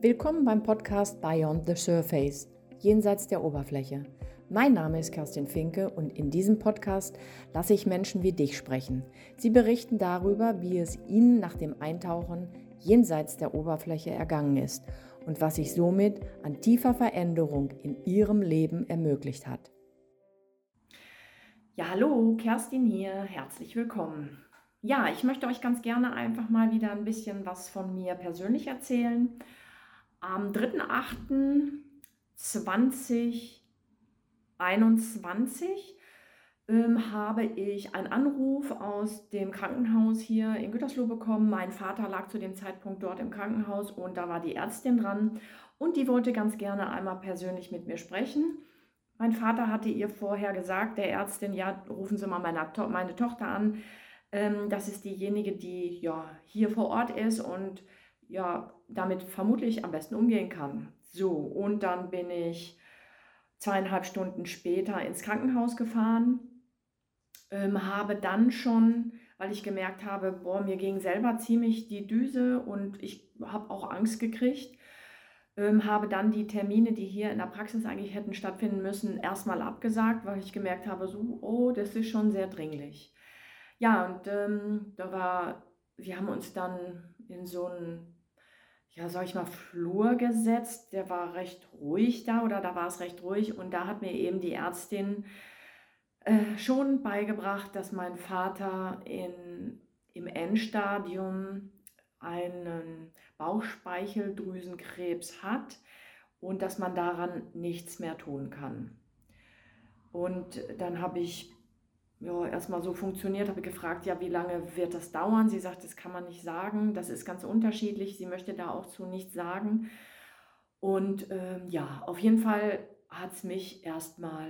Willkommen beim Podcast Beyond the Surface, jenseits der Oberfläche. Mein Name ist Kerstin Finke und in diesem Podcast lasse ich Menschen wie dich sprechen. Sie berichten darüber, wie es ihnen nach dem Eintauchen jenseits der Oberfläche ergangen ist und was sich somit an tiefer Veränderung in ihrem Leben ermöglicht hat. Ja, hallo, Kerstin hier, herzlich willkommen. Ja, ich möchte euch ganz gerne einfach mal wieder ein bisschen was von mir persönlich erzählen. Am 3.8.2021 ähm, habe ich einen Anruf aus dem Krankenhaus hier in Gütersloh bekommen. Mein Vater lag zu dem Zeitpunkt dort im Krankenhaus und da war die Ärztin dran und die wollte ganz gerne einmal persönlich mit mir sprechen. Mein Vater hatte ihr vorher gesagt, der Ärztin, ja, rufen Sie mal meine, meine Tochter an. Ähm, das ist diejenige, die ja hier vor Ort ist und ja damit vermutlich am besten umgehen kann. So, und dann bin ich zweieinhalb Stunden später ins Krankenhaus gefahren, ähm, habe dann schon, weil ich gemerkt habe, boah, mir ging selber ziemlich die Düse und ich habe auch Angst gekriegt, ähm, habe dann die Termine, die hier in der Praxis eigentlich hätten stattfinden müssen, erstmal abgesagt, weil ich gemerkt habe, so, oh, das ist schon sehr dringlich. Ja, und ähm, da war, wir haben uns dann in so einen, ja, sag ich mal, Flur gesetzt. Der war recht ruhig da oder da war es recht ruhig und da hat mir eben die Ärztin äh, schon beigebracht, dass mein Vater in, im Endstadium einen Bauchspeicheldrüsenkrebs hat und dass man daran nichts mehr tun kann. Und dann habe ich ja, erstmal so funktioniert, habe gefragt, ja, wie lange wird das dauern? Sie sagt, das kann man nicht sagen, das ist ganz unterschiedlich, sie möchte da auch zu nichts sagen. Und ähm, ja, auf jeden Fall hat es mich erstmal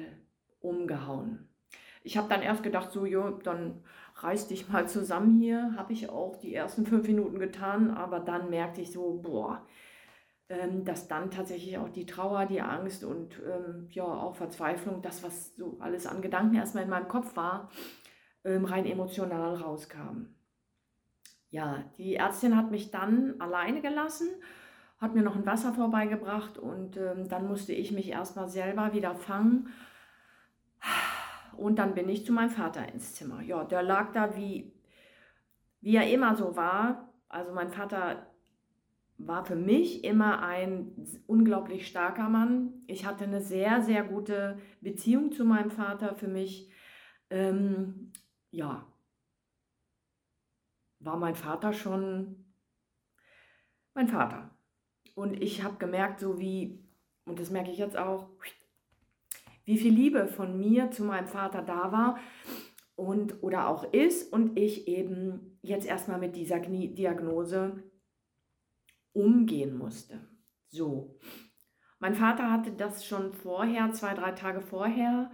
umgehauen. Ich habe dann erst gedacht, so, jo, dann reiß dich mal zusammen hier. Habe ich auch die ersten fünf Minuten getan, aber dann merkte ich so, boah, dass dann tatsächlich auch die Trauer, die Angst und ähm, ja auch Verzweiflung, das, was so alles an Gedanken erstmal in meinem Kopf war, ähm, rein emotional rauskam. Ja, die Ärztin hat mich dann alleine gelassen, hat mir noch ein Wasser vorbeigebracht und ähm, dann musste ich mich erstmal selber wieder fangen und dann bin ich zu meinem Vater ins Zimmer. Ja, der lag da wie, wie er immer so war. Also mein Vater war für mich immer ein unglaublich starker Mann. Ich hatte eine sehr, sehr gute Beziehung zu meinem Vater. Für mich, ähm, ja, war mein Vater schon mein Vater. Und ich habe gemerkt, so wie, und das merke ich jetzt auch, wie viel Liebe von mir zu meinem Vater da war und oder auch ist und ich eben jetzt erstmal mit dieser Diagnose umgehen musste. So. Mein Vater hatte das schon vorher, zwei, drei Tage vorher,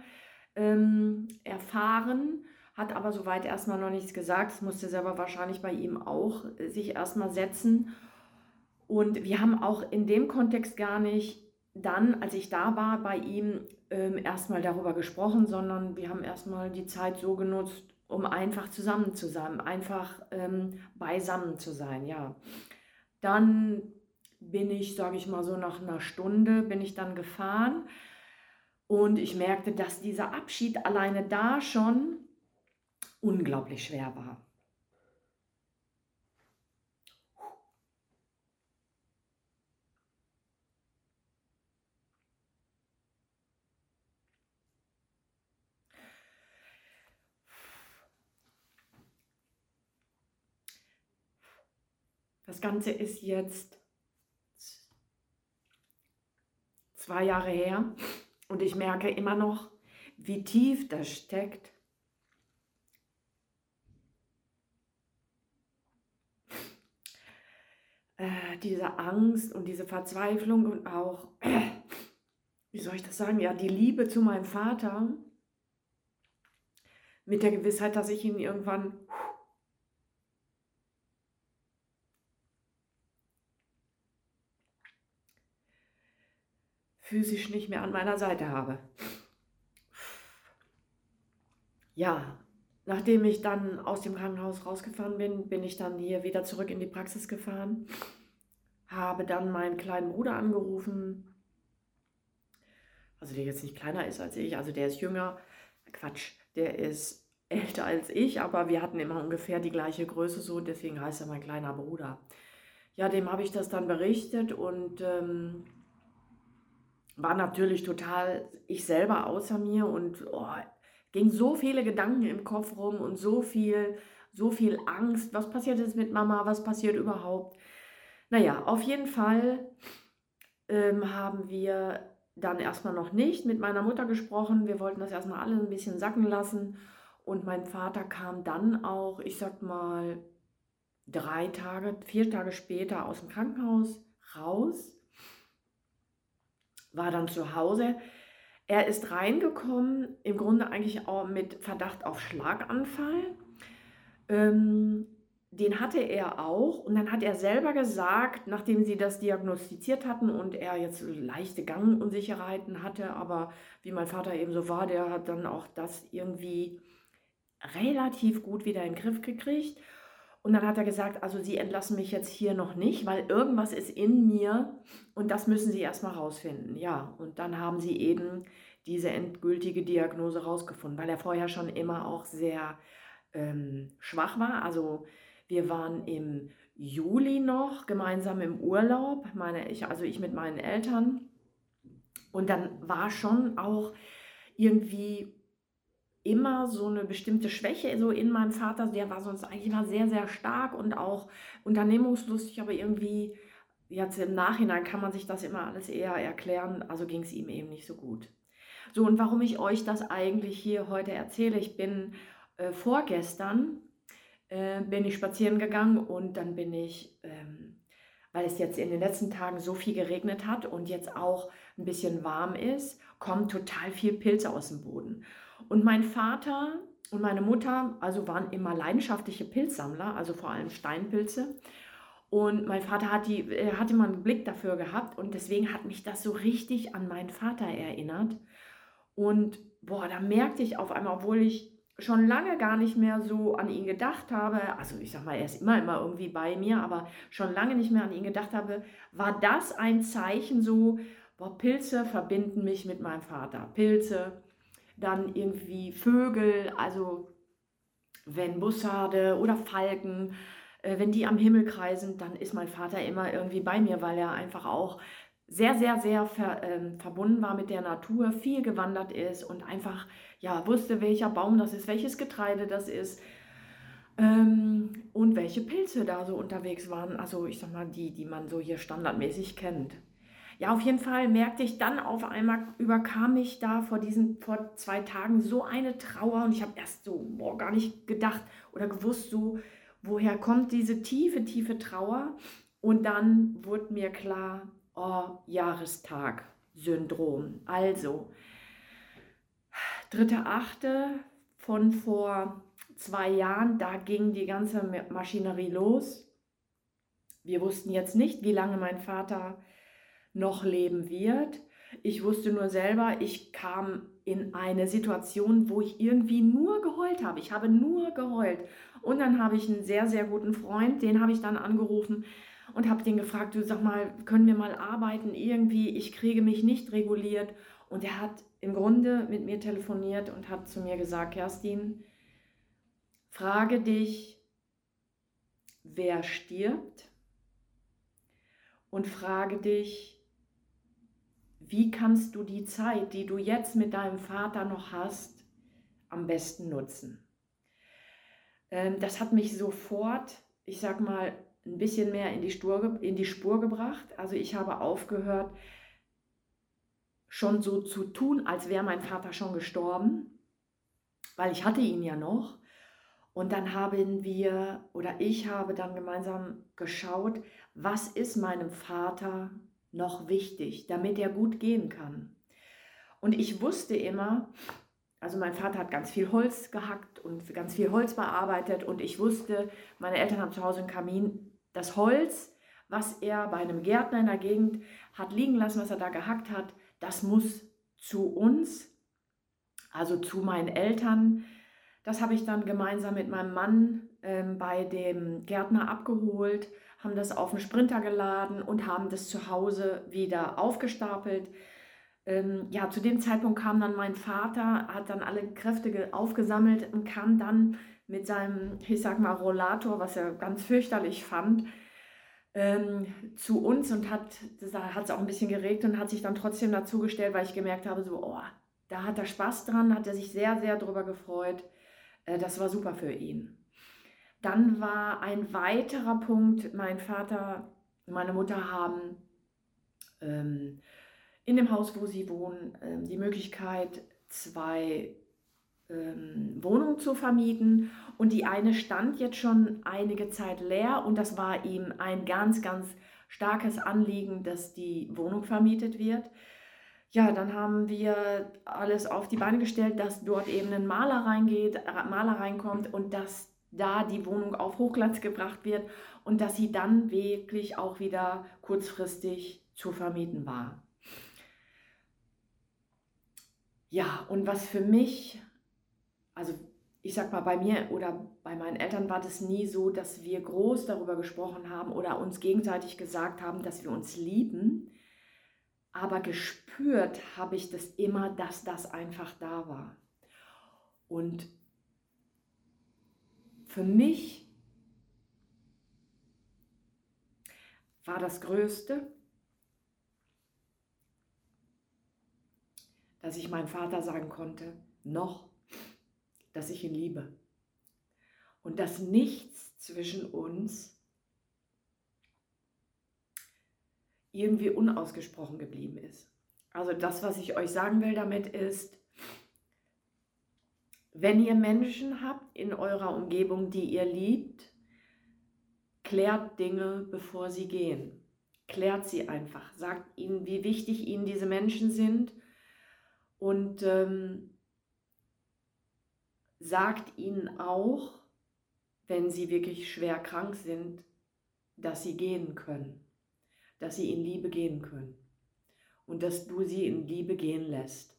ähm, erfahren, hat aber soweit erstmal noch nichts gesagt. Es musste selber wahrscheinlich bei ihm auch äh, sich erstmal setzen. Und wir haben auch in dem Kontext gar nicht dann, als ich da war, bei ihm ähm, erstmal darüber gesprochen, sondern wir haben erstmal die Zeit so genutzt, um einfach zusammen zu sein, einfach ähm, beisammen zu sein, ja. Dann bin ich, sage ich mal so, nach einer Stunde bin ich dann gefahren und ich merkte, dass dieser Abschied alleine da schon unglaublich schwer war. Das Ganze ist jetzt zwei Jahre her und ich merke immer noch, wie tief das steckt. Äh, diese Angst und diese Verzweiflung und auch, wie soll ich das sagen, ja, die Liebe zu meinem Vater mit der Gewissheit, dass ich ihn irgendwann physisch nicht mehr an meiner Seite habe. Ja, nachdem ich dann aus dem Krankenhaus rausgefahren bin, bin ich dann hier wieder zurück in die Praxis gefahren. habe dann meinen kleinen Bruder angerufen, also der jetzt nicht kleiner ist als ich, also der ist jünger, Quatsch, der ist älter als ich, aber wir hatten immer ungefähr die gleiche Größe so, deswegen heißt er mein kleiner Bruder. Ja, dem habe ich das dann berichtet und ähm, war natürlich total ich selber außer mir und oh, ging so viele Gedanken im Kopf rum und so viel, so viel Angst. Was passiert jetzt mit Mama? Was passiert überhaupt? Naja, auf jeden Fall ähm, haben wir dann erstmal noch nicht mit meiner Mutter gesprochen. Wir wollten das erstmal alle ein bisschen sacken lassen. Und mein Vater kam dann auch, ich sag mal, drei Tage, vier Tage später aus dem Krankenhaus raus, war dann zu Hause. Er ist reingekommen, im Grunde eigentlich auch mit Verdacht auf Schlaganfall. Ähm, den hatte er auch und dann hat er selber gesagt, nachdem sie das diagnostiziert hatten und er jetzt leichte Gangunsicherheiten hatte, aber wie mein Vater eben so war, der hat dann auch das irgendwie relativ gut wieder in den Griff gekriegt. Und dann hat er gesagt, also Sie entlassen mich jetzt hier noch nicht, weil irgendwas ist in mir und das müssen Sie erstmal rausfinden. Ja, und dann haben sie eben diese endgültige Diagnose rausgefunden, weil er vorher schon immer auch sehr ähm, schwach war. Also wir waren im Juli noch gemeinsam im Urlaub, meine ich, also ich mit meinen Eltern. Und dann war schon auch irgendwie immer so eine bestimmte Schwäche so in meinem Vater. Der war sonst eigentlich immer sehr, sehr stark und auch unternehmungslustig, aber irgendwie jetzt im Nachhinein kann man sich das immer alles eher erklären. Also ging es ihm eben nicht so gut. So, und warum ich euch das eigentlich hier heute erzähle, ich bin äh, vorgestern äh, bin ich spazieren gegangen und dann bin ich, ähm, weil es jetzt in den letzten Tagen so viel geregnet hat und jetzt auch ein bisschen warm ist, kommen total viel Pilze aus dem Boden. Und mein Vater und meine Mutter, also waren immer leidenschaftliche Pilzsammler, also vor allem Steinpilze. Und mein Vater hat, die, er hatte immer einen Blick dafür gehabt und deswegen hat mich das so richtig an meinen Vater erinnert. Und boah, da merkte ich auf einmal, obwohl ich schon lange gar nicht mehr so an ihn gedacht habe, also ich sag mal, er ist immer, immer irgendwie bei mir, aber schon lange nicht mehr an ihn gedacht habe, war das ein Zeichen so, boah, Pilze verbinden mich mit meinem Vater. Pilze, dann irgendwie Vögel, also wenn Bussarde oder Falken, äh, wenn die am Himmel kreisen, dann ist mein Vater immer irgendwie bei mir, weil er einfach auch sehr, sehr, sehr ver, ähm, verbunden war mit der Natur, viel gewandert ist und einfach ja wusste, welcher Baum das ist, welches Getreide das ist ähm, und welche Pilze da so unterwegs waren. Also ich sag mal, die, die man so hier standardmäßig kennt. Ja, auf jeden Fall merkte ich dann auf einmal, überkam mich da vor diesen, vor zwei Tagen so eine Trauer und ich habe erst so boah, gar nicht gedacht oder gewusst, so, woher kommt diese tiefe, tiefe Trauer. Und dann wurde mir klar, oh, Jahrestag-Syndrom. Also, dritte, achte von vor zwei Jahren, da ging die ganze Maschinerie los. Wir wussten jetzt nicht, wie lange mein Vater noch leben wird. Ich wusste nur selber, ich kam in eine Situation, wo ich irgendwie nur geheult habe. Ich habe nur geheult. Und dann habe ich einen sehr, sehr guten Freund, den habe ich dann angerufen und habe den gefragt, du sag mal, können wir mal arbeiten irgendwie? Ich kriege mich nicht reguliert. Und er hat im Grunde mit mir telefoniert und hat zu mir gesagt, Kerstin, frage dich, wer stirbt und frage dich, wie kannst du die Zeit, die du jetzt mit deinem Vater noch hast, am besten nutzen? Ähm, das hat mich sofort, ich sag mal, ein bisschen mehr in die, Spur, in die Spur gebracht. Also ich habe aufgehört, schon so zu tun, als wäre mein Vater schon gestorben, weil ich hatte ihn ja noch. Und dann haben wir oder ich habe dann gemeinsam geschaut, was ist meinem Vater noch wichtig, damit er gut gehen kann. Und ich wusste immer, also mein Vater hat ganz viel Holz gehackt und ganz viel Holz bearbeitet und ich wusste, meine Eltern haben zu Hause einen Kamin, das Holz, was er bei einem Gärtner in der Gegend hat liegen lassen, was er da gehackt hat, das muss zu uns, also zu meinen Eltern. Das habe ich dann gemeinsam mit meinem Mann ähm, bei dem Gärtner abgeholt, haben das auf den Sprinter geladen und haben das zu Hause wieder aufgestapelt. Ähm, ja, zu dem Zeitpunkt kam dann mein Vater, hat dann alle Kräfte aufgesammelt und kam dann mit seinem, ich sag mal, Rollator, was er ganz fürchterlich fand, ähm, zu uns und hat es auch ein bisschen geregt und hat sich dann trotzdem dazugestellt, weil ich gemerkt habe, so, oh, da hat er Spaß dran, hat er sich sehr, sehr drüber gefreut. Äh, das war super für ihn. Dann war ein weiterer Punkt, mein Vater, meine Mutter haben ähm, in dem Haus, wo sie wohnen, ähm, die Möglichkeit, zwei ähm, Wohnungen zu vermieten. Und die eine stand jetzt schon einige Zeit leer und das war ihm ein ganz, ganz starkes Anliegen, dass die Wohnung vermietet wird. Ja, dann haben wir alles auf die Beine gestellt, dass dort eben ein Maler reingeht, Maler reinkommt und dass da die Wohnung auf Hochglanz gebracht wird und dass sie dann wirklich auch wieder kurzfristig zu vermieten war. Ja, und was für mich also ich sag mal, bei mir oder bei meinen Eltern war das nie so, dass wir groß darüber gesprochen haben oder uns gegenseitig gesagt haben, dass wir uns lieben. Aber gespürt habe ich das immer, dass das einfach da war. Und für mich war das Größte, dass ich meinem Vater sagen konnte, noch dass ich ihn liebe. Und dass nichts zwischen uns irgendwie unausgesprochen geblieben ist. Also das, was ich euch sagen will damit ist, wenn ihr Menschen habt in eurer Umgebung, die ihr liebt, klärt Dinge, bevor sie gehen. Klärt sie einfach. Sagt ihnen, wie wichtig ihnen diese Menschen sind. Und ähm, sagt ihnen auch, wenn sie wirklich schwer krank sind, dass sie gehen können, dass sie in Liebe gehen können und dass du sie in Liebe gehen lässt.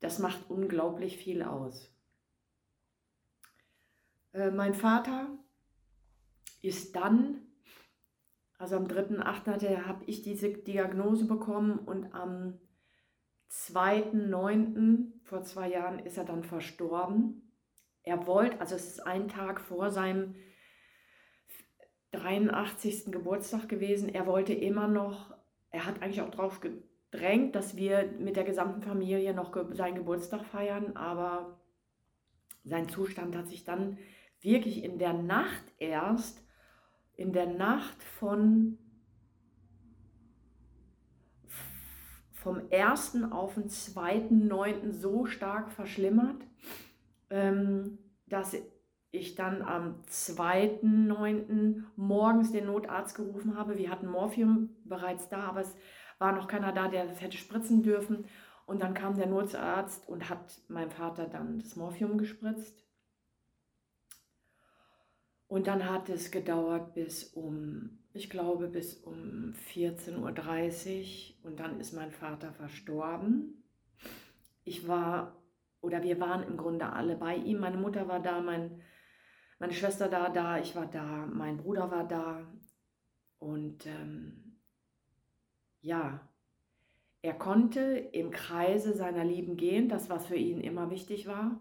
Das macht unglaublich viel aus. Äh, mein Vater ist dann, also am 3.8. habe ich diese Diagnose bekommen und am 2.9. vor zwei Jahren ist er dann verstorben. Er wollte, also es ist ein Tag vor seinem 83. Geburtstag gewesen, er wollte immer noch, er hat eigentlich auch darauf gedrängt, dass wir mit der gesamten Familie noch seinen Geburtstag feiern, aber sein Zustand hat sich dann wirklich in der Nacht erst, in der Nacht von vom 1. auf den 2.9. so stark verschlimmert, ähm, dass ich dann am 2.9. morgens den Notarzt gerufen habe. Wir hatten Morphium bereits da, aber es war noch keiner da, der das hätte spritzen dürfen. Und dann kam der Notarzt und hat meinem Vater dann das Morphium gespritzt. Und dann hat es gedauert bis um, ich glaube, bis um 14.30 Uhr und dann ist mein Vater verstorben. Ich war, oder wir waren im Grunde alle bei ihm. Meine Mutter war da, mein, meine Schwester da, da, ich war da, mein Bruder war da. Und ähm, ja, er konnte im Kreise seiner Lieben gehen, das was für ihn immer wichtig war.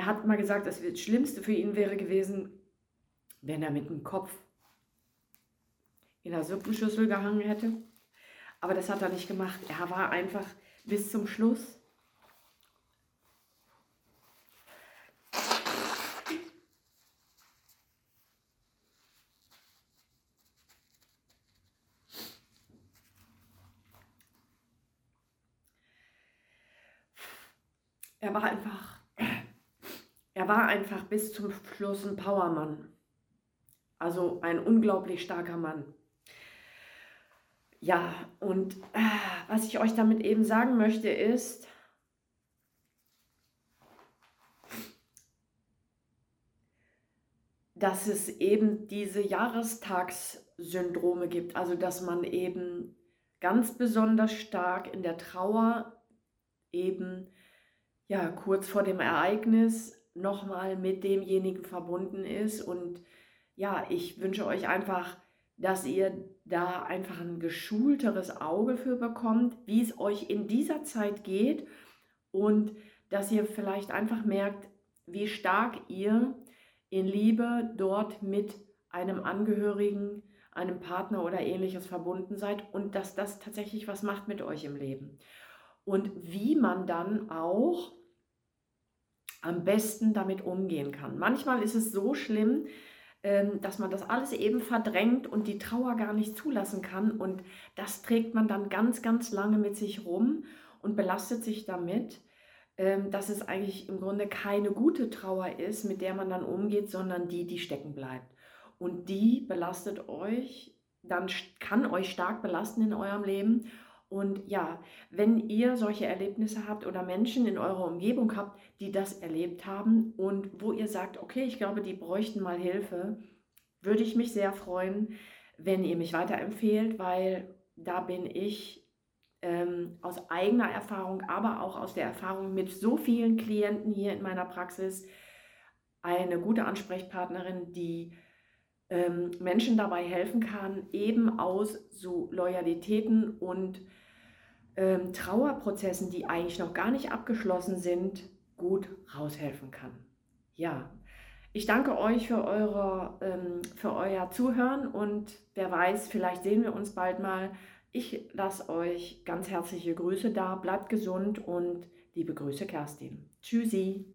Er hat mal gesagt, das Schlimmste für ihn wäre gewesen, wenn er mit dem Kopf in der Suppenschüssel gehangen hätte. Aber das hat er nicht gemacht. Er war einfach bis zum Schluss er war einfach war einfach bis zum Schluss ein Powermann. Also ein unglaublich starker Mann. Ja, und äh, was ich euch damit eben sagen möchte ist, dass es eben diese Jahrestagssyndrome gibt, also dass man eben ganz besonders stark in der Trauer eben ja kurz vor dem Ereignis nochmal mit demjenigen verbunden ist. Und ja, ich wünsche euch einfach, dass ihr da einfach ein geschulteres Auge für bekommt, wie es euch in dieser Zeit geht und dass ihr vielleicht einfach merkt, wie stark ihr in Liebe dort mit einem Angehörigen, einem Partner oder ähnliches verbunden seid und dass das tatsächlich was macht mit euch im Leben. Und wie man dann auch am besten damit umgehen kann. Manchmal ist es so schlimm, ähm, dass man das alles eben verdrängt und die Trauer gar nicht zulassen kann. Und das trägt man dann ganz, ganz lange mit sich rum und belastet sich damit, ähm, dass es eigentlich im Grunde keine gute Trauer ist, mit der man dann umgeht, sondern die, die stecken bleibt. Und die belastet euch, dann kann euch stark belasten in eurem Leben und ja, wenn ihr solche Erlebnisse habt oder Menschen in eurer Umgebung habt, die das erlebt haben und wo ihr sagt, okay, ich glaube, die bräuchten mal Hilfe, würde ich mich sehr freuen, wenn ihr mich weiterempfehlt, weil da bin ich ähm, aus eigener Erfahrung, aber auch aus der Erfahrung mit so vielen Klienten hier in meiner Praxis eine gute Ansprechpartnerin, die ähm, Menschen dabei helfen kann, eben aus so Loyalitäten und ähm, Trauerprozessen, die eigentlich noch gar nicht abgeschlossen sind, gut raushelfen kann. Ja, ich danke euch für, eure, ähm, für euer Zuhören und wer weiß, vielleicht sehen wir uns bald mal. Ich lasse euch ganz herzliche Grüße da, bleibt gesund und liebe Grüße Kerstin. Tschüssi.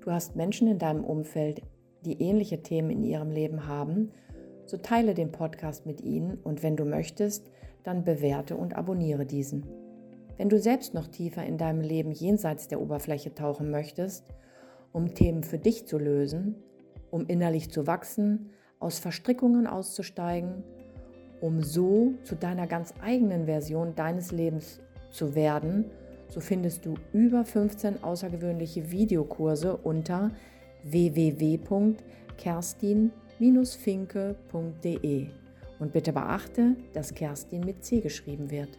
Du hast Menschen in deinem Umfeld, die ähnliche Themen in ihrem Leben haben, so teile den Podcast mit ihnen und wenn du möchtest, dann bewerte und abonniere diesen. Wenn du selbst noch tiefer in deinem Leben jenseits der Oberfläche tauchen möchtest, um Themen für dich zu lösen, um innerlich zu wachsen, aus Verstrickungen auszusteigen, um so zu deiner ganz eigenen Version deines Lebens zu werden, so findest du über 15 außergewöhnliche Videokurse unter www.kerstin-finke.de. Und bitte beachte, dass Kerstin mit C geschrieben wird.